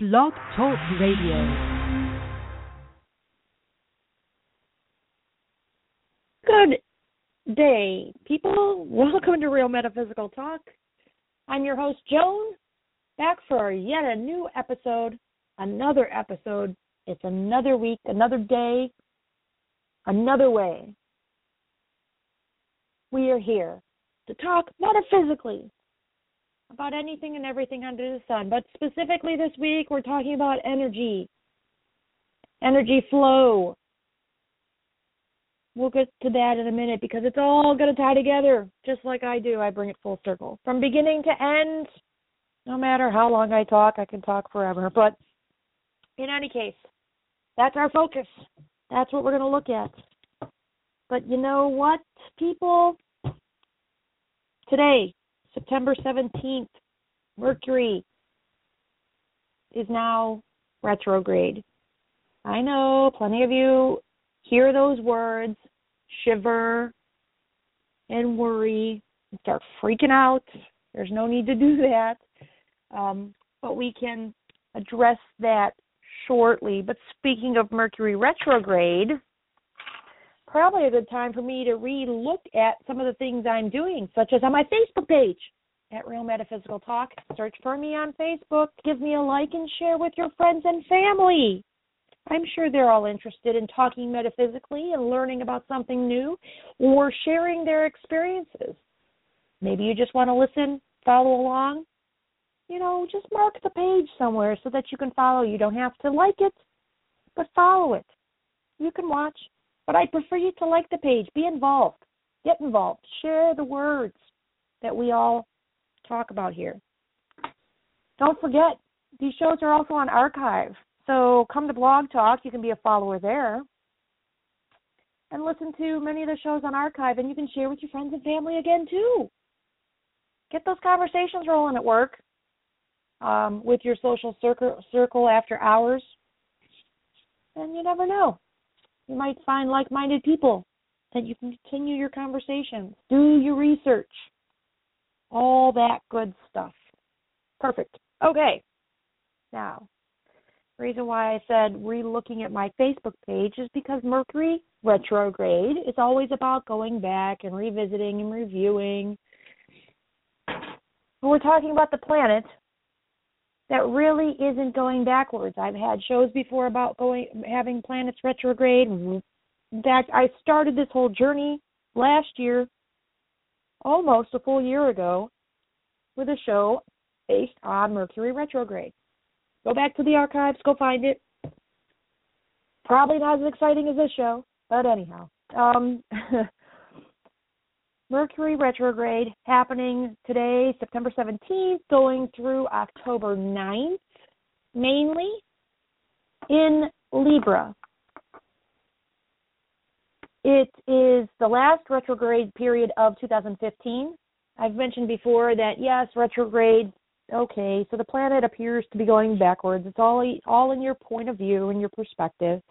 Blog Talk Radio. Good day, people. Welcome to Real Metaphysical Talk. I'm your host, Joan, back for yet a new episode, another episode. It's another week, another day, another way. We are here to talk metaphysically about anything and everything under the sun. But specifically this week, we're talking about energy, energy flow. We'll get to that in a minute because it's all going to tie together just like I do. I bring it full circle from beginning to end. No matter how long I talk, I can talk forever. But in any case, that's our focus. That's what we're going to look at. But you know what, people? Today, September 17th, Mercury is now retrograde. I know plenty of you hear those words, shiver and worry, and start freaking out. There's no need to do that. Um, but we can address that shortly. But speaking of Mercury retrograde, probably a good time for me to re-look at some of the things I'm doing, such as on my Facebook page at Real Metaphysical Talk. Search for me on Facebook. Give me a like and share with your friends and family. I'm sure they're all interested in talking metaphysically and learning about something new or sharing their experiences. Maybe you just want to listen, follow along. You know, just mark the page somewhere so that you can follow. You don't have to like it, but follow it. You can watch, but I prefer you to like the page. Be involved. Get involved. Share the words that we all talk about here. Don't forget, these shows are also on archive. So come to Blog Talk. You can be a follower there. And listen to many of the shows on archive, and you can share with your friends and family again, too. Get those conversations rolling at work um, with your social circle, circle after hours. And you never know you might find like minded people that you can continue your conversations. Do your research. All that good stuff. Perfect. Okay. Now, the reason why I said re looking at my Facebook page is because Mercury retrograde is always about going back and revisiting and reviewing. We're talking about the planet that really isn't going backwards. I've had shows before about going having planets retrograde. In fact, I started this whole journey last year, almost a full year ago, with a show based on Mercury retrograde. Go back to the archives, go find it. Probably not as exciting as this show, but anyhow. Um Mercury retrograde happening today, September 17th, going through October 9th, mainly in Libra. It is the last retrograde period of 2015. I've mentioned before that yes, retrograde. Okay, so the planet appears to be going backwards. It's all all in your point of view and your perspective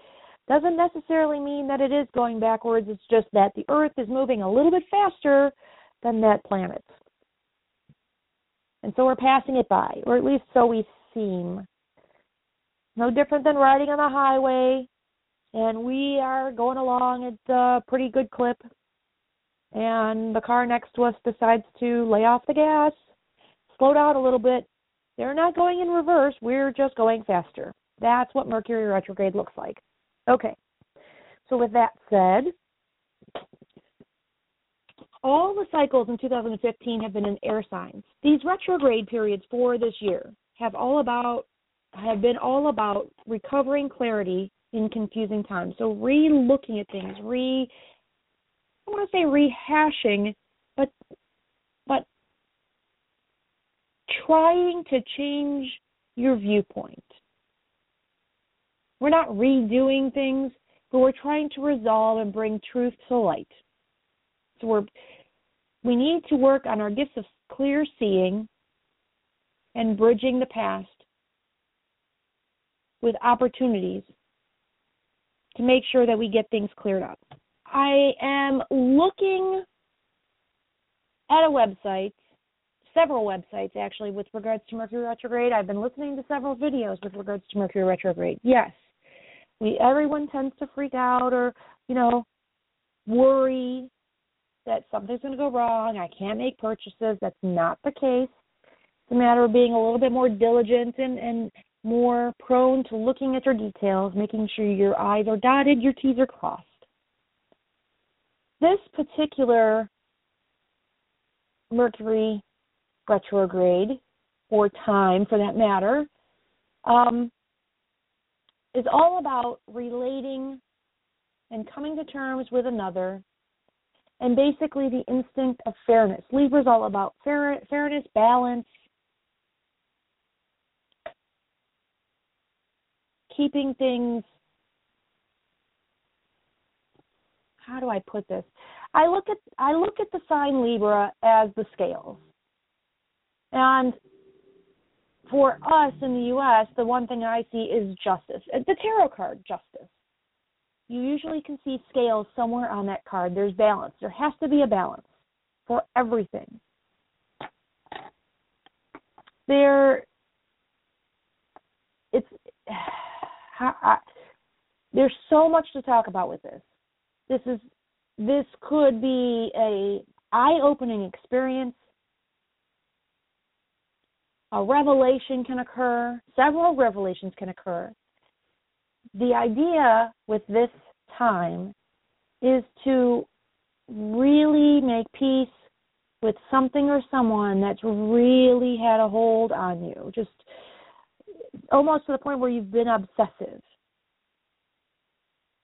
doesn't necessarily mean that it is going backwards. It's just that the Earth is moving a little bit faster than that planet. And so we're passing it by, or at least so we seem. No different than riding on a highway, and we are going along at a pretty good clip, and the car next to us decides to lay off the gas, slow down a little bit. They're not going in reverse, we're just going faster. That's what Mercury retrograde looks like. Okay. So with that said, all the cycles in 2015 have been in air signs. These retrograde periods for this year have all about have been all about recovering clarity in confusing times. So re-looking at things, re I want to say rehashing, but but trying to change your viewpoint. We're not redoing things, but we're trying to resolve and bring truth to light. So we're we need to work on our gifts of clear seeing and bridging the past with opportunities to make sure that we get things cleared up. I am looking at a website several websites actually with regards to Mercury retrograde. I've been listening to several videos with regards to Mercury retrograde. Yes, we everyone tends to freak out or you know worry that something's going to go wrong. I can't make purchases. That's not the case. It's a matter of being a little bit more diligent and and more prone to looking at your details, making sure your I's are dotted, your T's are crossed. This particular Mercury retrograde, or time for that matter, um, is all about relating and coming to terms with another and basically the instinct of fairness. Libra is all about fair, fairness, balance, keeping things how do I put this? I look at I look at the sign Libra as the scales. And for us in the US, the one thing I see is justice. Uh, the tarot card, justice. You usually can see scales somewhere on that card. There's balance. There has to be a balance for everything. There it's I, there's so much to talk about with this. This is this could be a eye-opening experience. A revelation can occur. Several revelations can occur. The idea with this time is to really make peace with something or someone that's really had a hold on you. Just almost to the point where you've been obsessive.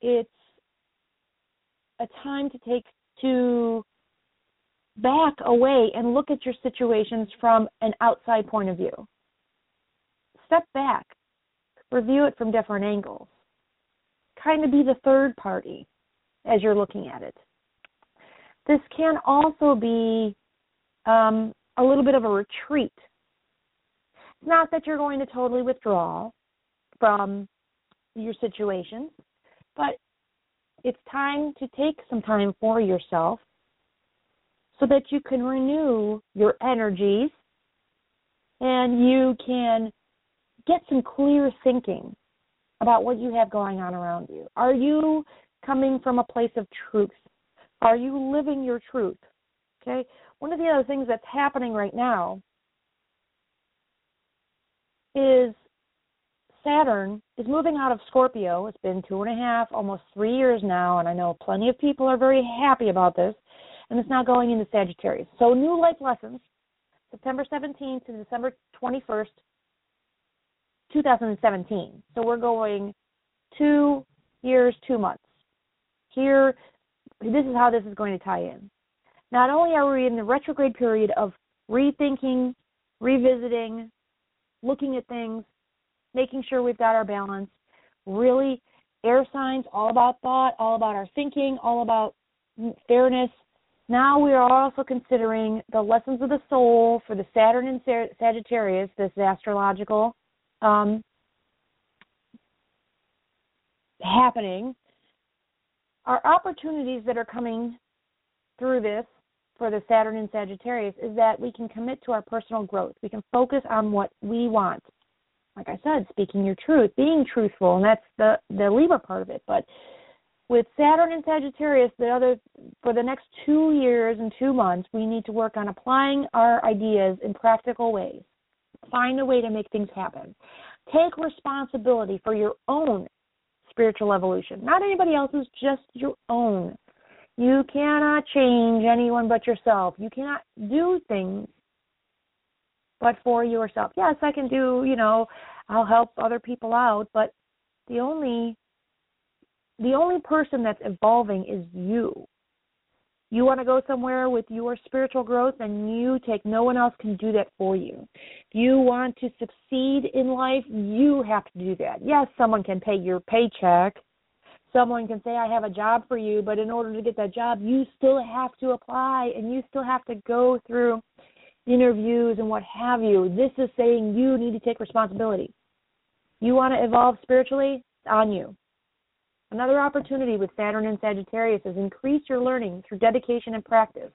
It's a time to take to back away and look at your situations from an outside point of view. Step back, review it from different angles. Kind of be the third party as you're looking at it. This can also be um, a little bit of a retreat not that you're going to totally withdraw from your situation, but it's time to take some time for yourself so that you can renew your energies and you can get some clear thinking about what you have going on around you. Are you coming from a place of truth? Are you living your truth? Okay? One of the other things that's happening right now is Saturn is moving out of Scorpio. It's been two and a half, almost three years now, and I know plenty of people are very happy about this. And it's now going into Sagittarius. So, new life lessons, September 17th to December 21st, 2017. So, we're going two years, two months. Here, this is how this is going to tie in. Not only are we in the retrograde period of rethinking, revisiting, looking at things, making sure we've got our balance. Really, air signs, all about thought, all about our thinking, all about fairness. Now we are also considering the lessons of the soul for the Saturn and Sagittarius, this astrological um, happening. Our opportunities that are coming through this for the Saturn and Sagittarius is that we can commit to our personal growth. We can focus on what we want. Like I said, speaking your truth, being truthful, and that's the the Libra part of it. But with Saturn and Sagittarius, the other for the next two years and two months, we need to work on applying our ideas in practical ways. Find a way to make things happen. Take responsibility for your own spiritual evolution, not anybody else's, just your own. You cannot change anyone but yourself. You cannot do things but for yourself. Yes, I can do, you know, I'll help other people out, but the only the only person that's evolving is you. You want to go somewhere with your spiritual growth and you take no one else can do that for you. You want to succeed in life, you have to do that. Yes, someone can pay your paycheck someone can say, I have a job for you, but in order to get that job, you still have to apply and you still have to go through interviews and what have you. This is saying you need to take responsibility. You want to evolve spiritually? On you. Another opportunity with Saturn and Sagittarius is increase your learning through dedication and practice.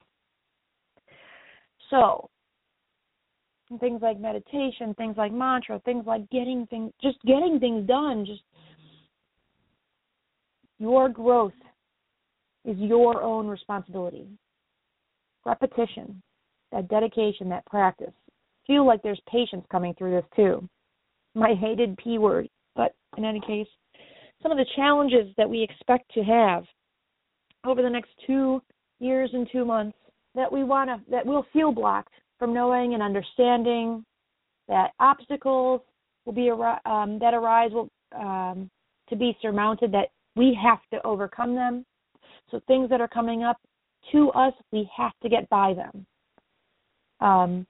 So, things like meditation, things like mantra, things like getting things just getting things done, just your growth is your own responsibility. Repetition, that dedication, that practice. Feel like there's patience coming through this too. My hated P word, but in any case, some of the challenges that we expect to have over the next two years and two months that we want to, that we'll feel blocked from knowing and understanding that obstacles will be um, that arise will um, to be surmounted that we have to overcome them so things that are coming up to us we have to get by them um,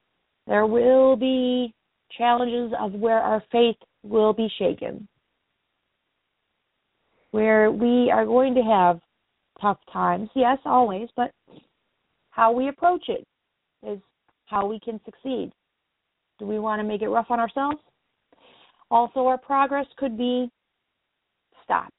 there will be challenges of where our faith will be shaken where we are going to have tough times yes always but how we approach it is how we can succeed. Do we want to make it rough on ourselves? Also, our progress could be stopped.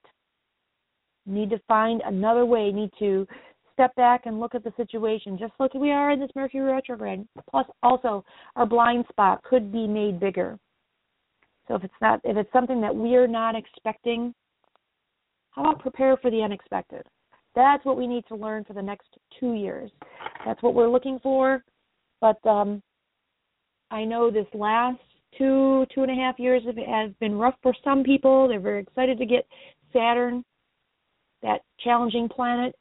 Need to find another way, need to step back and look at the situation, just like we are in this Mercury retrograde. Plus, also, our blind spot could be made bigger. So if it's not, if it's something that we're not expecting, how about prepare for the unexpected? That's what we need to learn for the next two years. That's what we're looking for but um, I know this last two two and a half years has been rough for some people. They're very excited to get Saturn, that challenging planet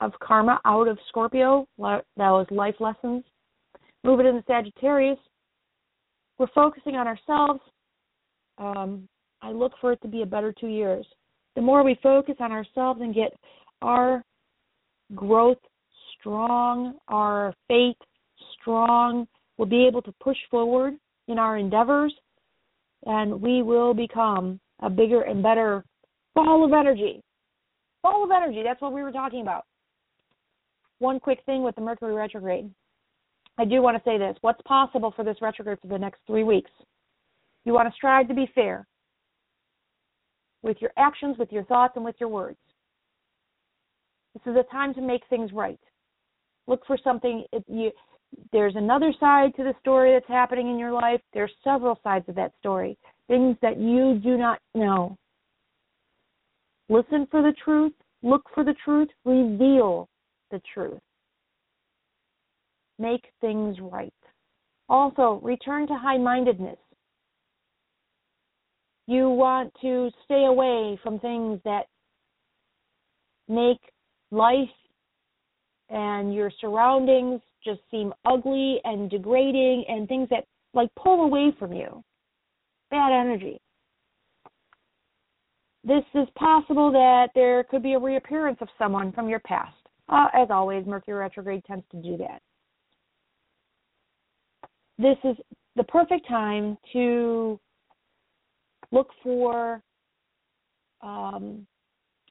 of karma, out of Scorpio. That was life lessons. Move it into Sagittarius. We're focusing on ourselves. Um, I look for it to be a better two years. The more we focus on ourselves and get our growth strong, our faith strong, we'll be able to push forward in our endeavors, and we will become a bigger and better ball of energy. Ball of energy, that's what we were talking about. One quick thing with the Mercury retrograde. I do want to say this. What's possible for this retrograde for the next three weeks? You want to strive to be fair with your actions, with your thoughts, and with your words. This is a time to make things right. Look for something. If you there's another side to the story that's happening in your life. There's several sides of that story, things that you do not know. Listen for the truth, look for the truth, reveal the truth. Make things right. Also, return to high mindedness. You want to stay away from things that make life and your surroundings just seem ugly and degrading and things that like pull away from you. Bad energy. This is possible that there could be a reappearance of someone from your past. Uh, as always, Mercury retrograde tends to do that. This is the perfect time to look for um,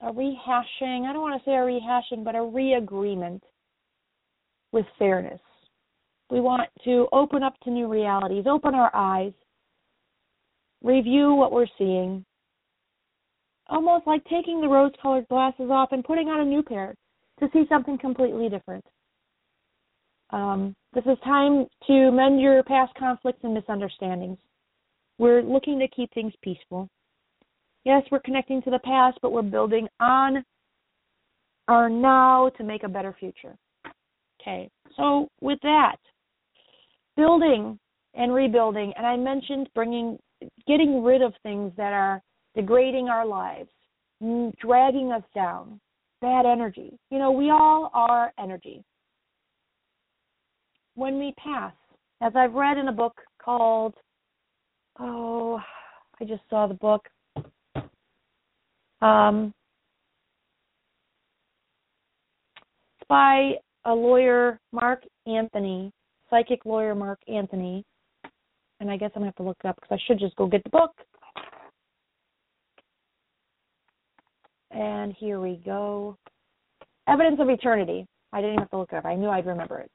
a rehashing. I don't want to say a rehashing, but a reagreement with fairness. We want to open up to new realities, open our eyes, review what we're seeing, almost like taking the rose colored glasses off and putting on a new pair to see something completely different. Um, this is time to mend your past conflicts and misunderstandings. We're looking to keep things peaceful. Yes, we're connecting to the past, but we're building on our now to make a better future. Okay, so with that, building and rebuilding, and I mentioned bringing, getting rid of things that are degrading our lives, dragging us down, bad energy. You know, we all are energy. When we pass, as I've read in a book called, oh, I just saw the book. Um, it's by a lawyer, Mark Anthony, psychic lawyer Mark Anthony, and I guess I'm gonna have to look it up because I should just go get the book. And here we go. Evidence of Eternity. I didn't even have to look it up. I knew I'd remember it.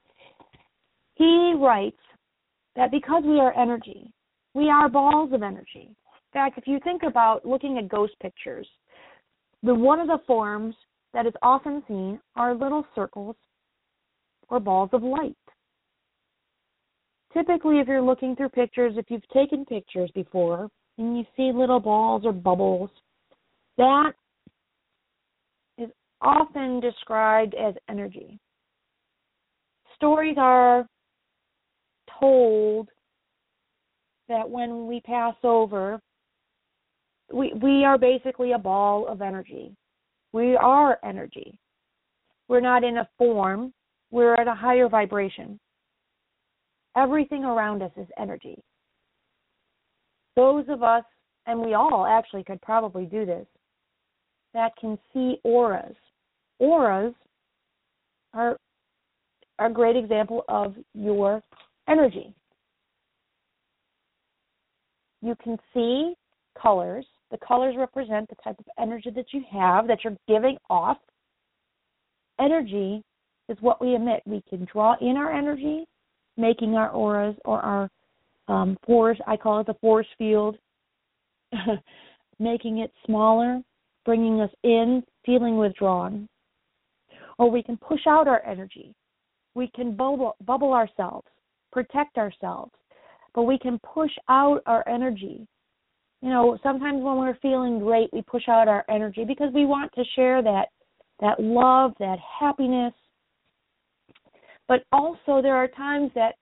He writes that because we are energy, we are balls of energy. In fact, if you think about looking at ghost pictures, the one of the forms that is often seen are little circles or balls of light. typically, if you're looking through pictures, if you've taken pictures before and you see little balls or bubbles, that often described as energy. Stories are told that when we pass over, we we are basically a ball of energy. We are energy. We're not in a form. We're at a higher vibration. Everything around us is energy. Those of us, and we all actually could probably do this, that can see auras. Auras are a great example of your energy. You can see colors. The colors represent the type of energy that you have, that you're giving off. Energy is what we emit. We can draw in our energy making our auras or our um, force, I call it the force field, making it smaller, bringing us in, feeling withdrawn. Or we can push out our energy. We can bubble, bubble ourselves, protect ourselves, but we can push out our energy. You know, sometimes when we're feeling great, we push out our energy because we want to share that that love, that happiness, but also, there are times that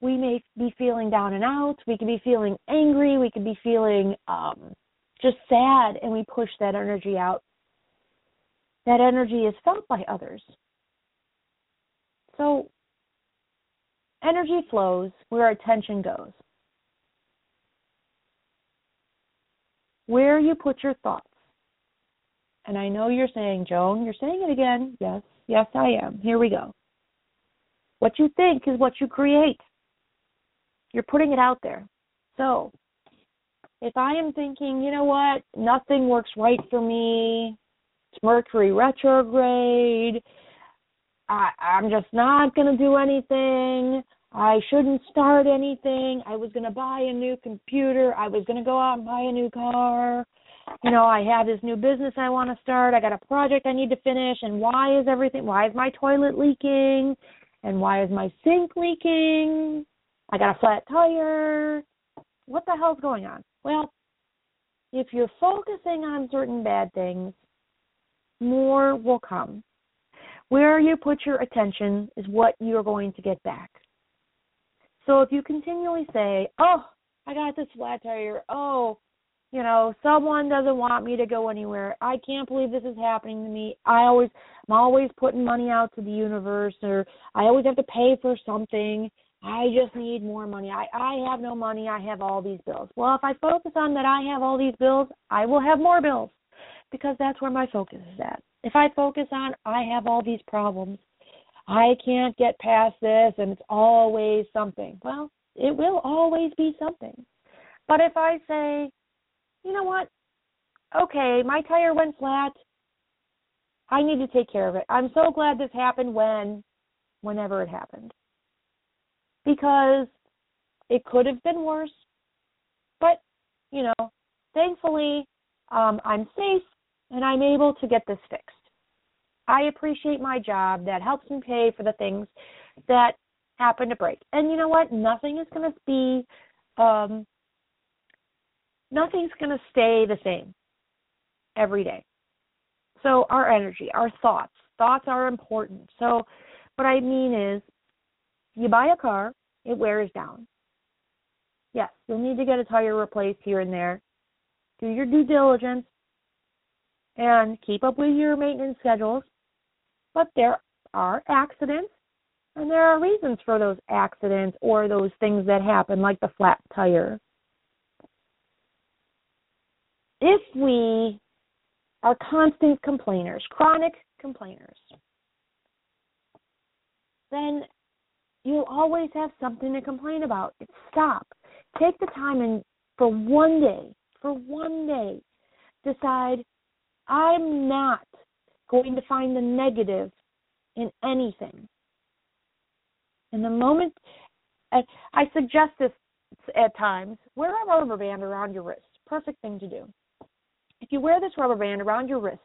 we may be feeling down and out. We could be feeling angry. We could be feeling um, just sad, and we push that energy out. That energy is felt by others. So, energy flows where attention goes. Where you put your thoughts. And I know you're saying, Joan, you're saying it again. Yes, yes, I am. Here we go. What you think is what you create. You're putting it out there. So, if I am thinking, you know what, nothing works right for me, Mercury retrograde, I, I'm just not going to do anything, I shouldn't start anything, I was going to buy a new computer, I was going to go out and buy a new car, you know, I have this new business I want to start, I got a project I need to finish, and why is everything, why is my toilet leaking? And why is my sink leaking? I got a flat tire. What the hell's going on? Well, if you're focusing on certain bad things, more will come. Where you put your attention is what you're going to get back. So if you continually say, Oh, I got this flat tire. Oh, you know, someone doesn't want me to go anywhere. I can't believe this is happening to me. I always I'm always putting money out to the universe or I always have to pay for something. I just need more money. I I have no money. I have all these bills. Well, if I focus on that I have all these bills, I will have more bills because that's where my focus is at. If I focus on I have all these problems, I can't get past this and it's always something. Well, it will always be something. But if I say you know what? Okay, my tire went flat. I need to take care of it. I'm so glad this happened when, whenever it happened. Because it could have been worse. But, you know, thankfully, um, I'm safe and I'm able to get this fixed. I appreciate my job that helps me pay for the things that happen to break. And you know what? Nothing is going to be um, nothing's going to stay the same every day. So, our energy, our thoughts, thoughts are important. So, what I mean is, you buy a car, it wears down. Yes, you'll need to get a tire replaced here and there. Do your due diligence and keep up with your maintenance schedules. But there are accidents, and there are reasons for those accidents or those things that happen, like the flat tire if we are constant complainers, chronic complainers, then you'll always have something to complain about. Stop. Take the time and for one day, for one day, decide I'm not going to find the negative in anything. And the moment, I suggest this at times, wear a rubber band around your wrist. Perfect thing to do if you wear this rubber band around your wrist,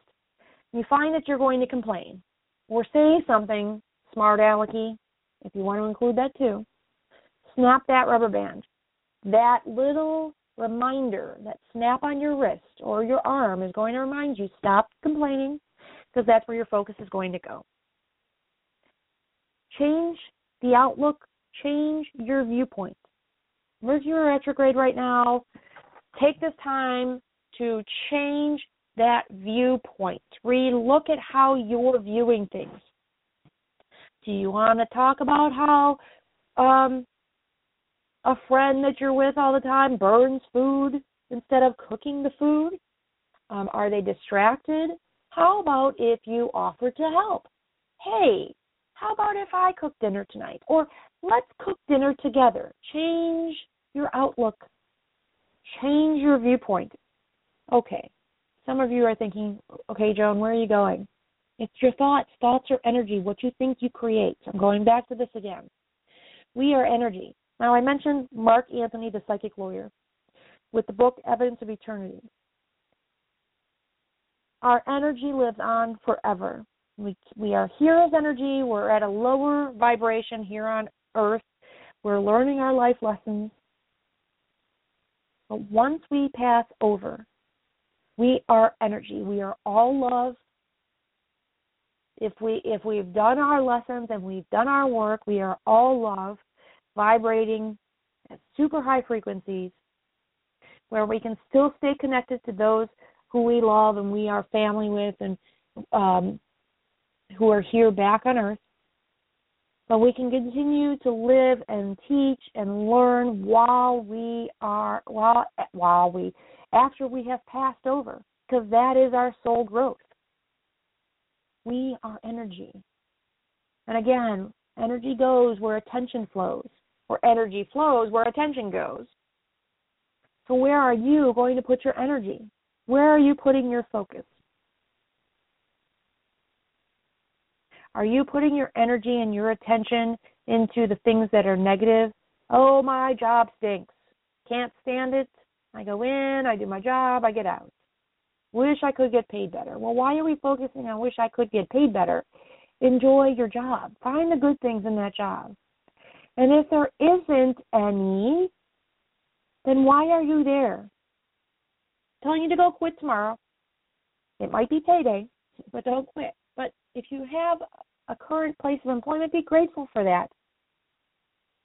you find that you're going to complain or say something smart alecky, if you want to include that too, snap that rubber band. That little reminder, that snap on your wrist or your arm is going to remind you stop complaining because that's where your focus is going to go. Change the outlook, change your viewpoint. Mercury retrograde right now. Take this time to change that viewpoint. Relook at how you're viewing things. Do you want to talk about how um, a friend that you're with all the time burns food instead of cooking the food? Um, are they distracted? How about if you offer to help? Hey, how about if I cook dinner tonight? Or let's cook dinner together. Change your outlook, change your viewpoint. Okay, some of you are thinking, okay, Joan, where are you going? It's your thoughts. Thoughts are energy, what you think you create. I'm going back to this again. We are energy. Now, I mentioned Mark Anthony, the psychic lawyer, with the book Evidence of Eternity. Our energy lives on forever. We, we are here as energy. We're at a lower vibration here on earth. We're learning our life lessons. But once we pass over, we are energy. We are all love. If we if we've done our lessons and we've done our work, we are all love, vibrating at super high frequencies, where we can still stay connected to those who we love and we are family with and um, who are here back on earth. But we can continue to live and teach and learn while we are while while we after we have passed over, because that is our soul growth. We are energy. And again, energy goes where attention flows, or energy flows where attention goes. So, where are you going to put your energy? Where are you putting your focus? Are you putting your energy and your attention into the things that are negative? Oh, my job stinks. Can't stand it. I go in, I do my job, I get out. Wish I could get paid better. Well, why are we focusing on wish I could get paid better? Enjoy your job. Find the good things in that job. And if there isn't any, then why are you there? I'm telling you to go quit tomorrow. It might be payday, but don't quit. But if you have a current place of employment, be grateful for that.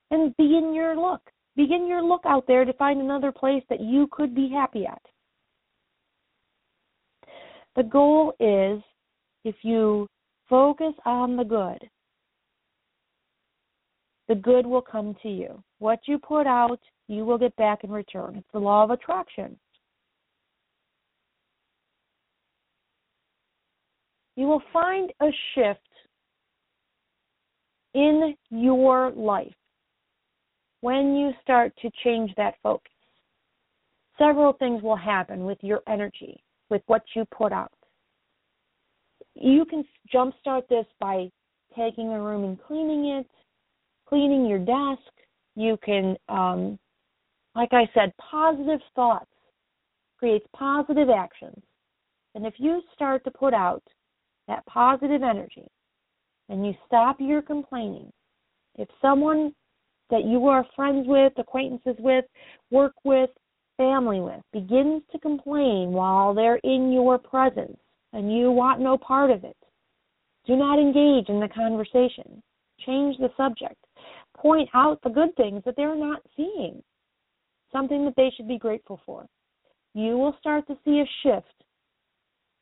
And begin your look. Begin your look out there to find another place that you could be happy at. The goal is if you focus on the good, the good will come to you. What you put out, you will get back in return. It's the law of attraction. You will find a shift in your life when you start to change that focus. Several things will happen with your energy with what you put out. You can jumpstart this by taking a room and cleaning it, cleaning your desk. You can, um, like I said, positive thoughts creates positive actions. And if you start to put out that positive energy and you stop your complaining, if someone that you are friends with, acquaintances with, work with, family with begins to complain while they're in your presence and you want no part of it, do not engage in the conversation. Change the subject. Point out the good things that they're not seeing, something that they should be grateful for. You will start to see a shift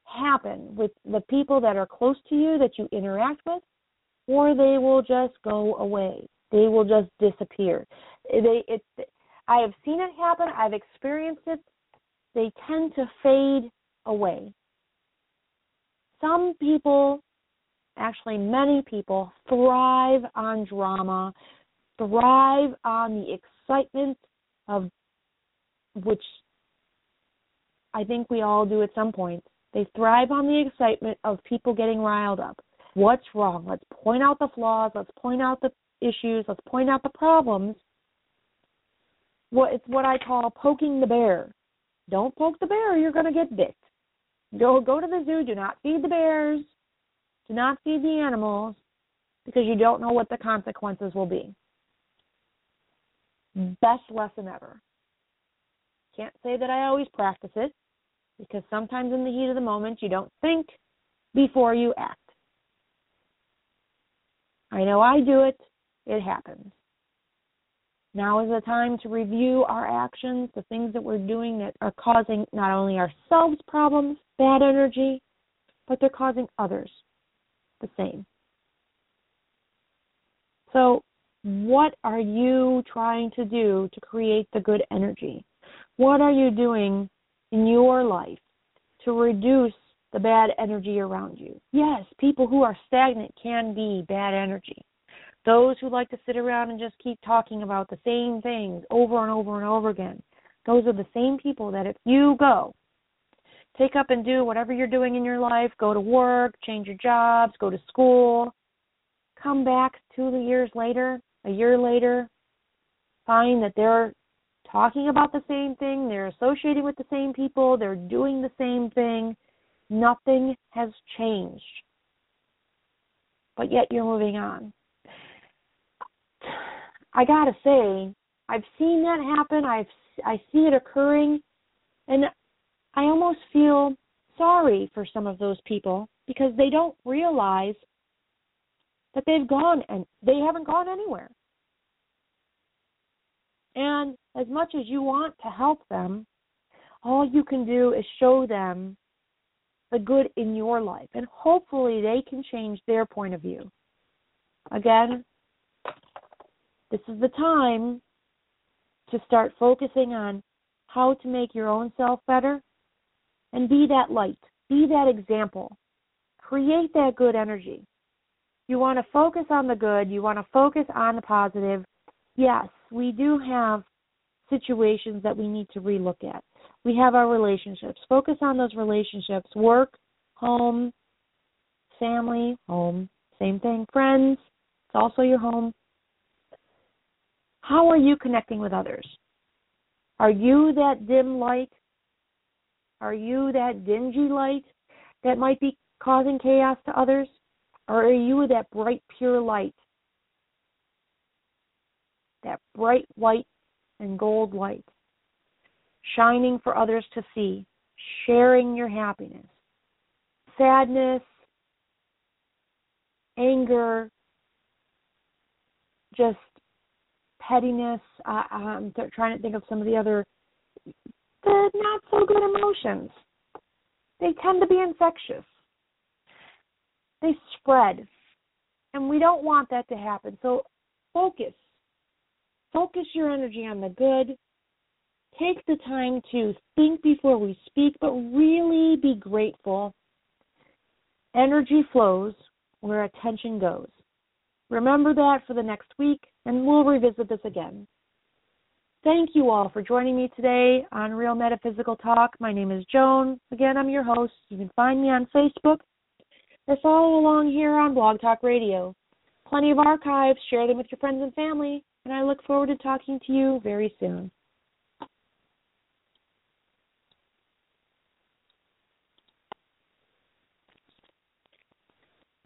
happen with the people that are close to you that you interact with, or they will just go away. They will just disappear. They, it, I have seen it happen, I've experienced it. They tend to fade away. Some people, actually, many people, thrive on drama, thrive on the excitement of which I think we all do at some point. They thrive on the excitement of people getting riled up. What's wrong? Let's point out the flaws. Let's point out the issues. Let's point out the problems what it's what I call poking the bear. Don't poke the bear, you're going to get bit. Go go to the zoo. Do not feed the bears. Do not feed the animals because you don't know what the consequences will be. Best lesson ever. Can't say that I always practice it because sometimes in the heat of the moment you don't think before you act. I know I do it, it happens. Now is the time to review our actions, the things that we're doing that are causing not only ourselves problems, bad energy, but they're causing others the same. So, what are you trying to do to create the good energy? What are you doing in your life to reduce the bad energy around you? Yes, people who are stagnant can be bad energy. Those who like to sit around and just keep talking about the same things over and over and over again, those are the same people that if you go, take up and do whatever you're doing in your life, go to work, change your jobs, go to school, come back two years later, a year later, find that they're talking about the same thing, they're associating with the same people, they're doing the same thing. Nothing has changed. But yet you're moving on. I gotta say, I've seen that happen. I've I see it occurring, and I almost feel sorry for some of those people because they don't realize that they've gone and they haven't gone anywhere. And as much as you want to help them, all you can do is show them the good in your life, and hopefully they can change their point of view. Again, this is the time to start focusing on how to make your own self better and be that light, be that example. Create that good energy. You want to focus on the good, you want to focus on the positive. Yes, we do have situations that we need to relook at. We have our relationships. Focus on those relationships work, home, family, home, same thing, friends, it's also your home. How are you connecting with others? Are you that dim light? Are you that dingy light that might be causing chaos to others? Or are you that bright, pure light? That bright white and gold light, shining for others to see, sharing your happiness, sadness, anger, just pettiness. Uh, I'm trying to think of some of the other the not so good emotions. They tend to be infectious. They spread. And we don't want that to happen. So focus. Focus your energy on the good. Take the time to think before we speak, but really be grateful. Energy flows where attention goes. Remember that for the next week, and we'll revisit this again. Thank you all for joining me today on Real Metaphysical Talk. My name is Joan. Again, I'm your host. You can find me on Facebook or follow along here on Blog Talk Radio. Plenty of archives. Share them with your friends and family, and I look forward to talking to you very soon.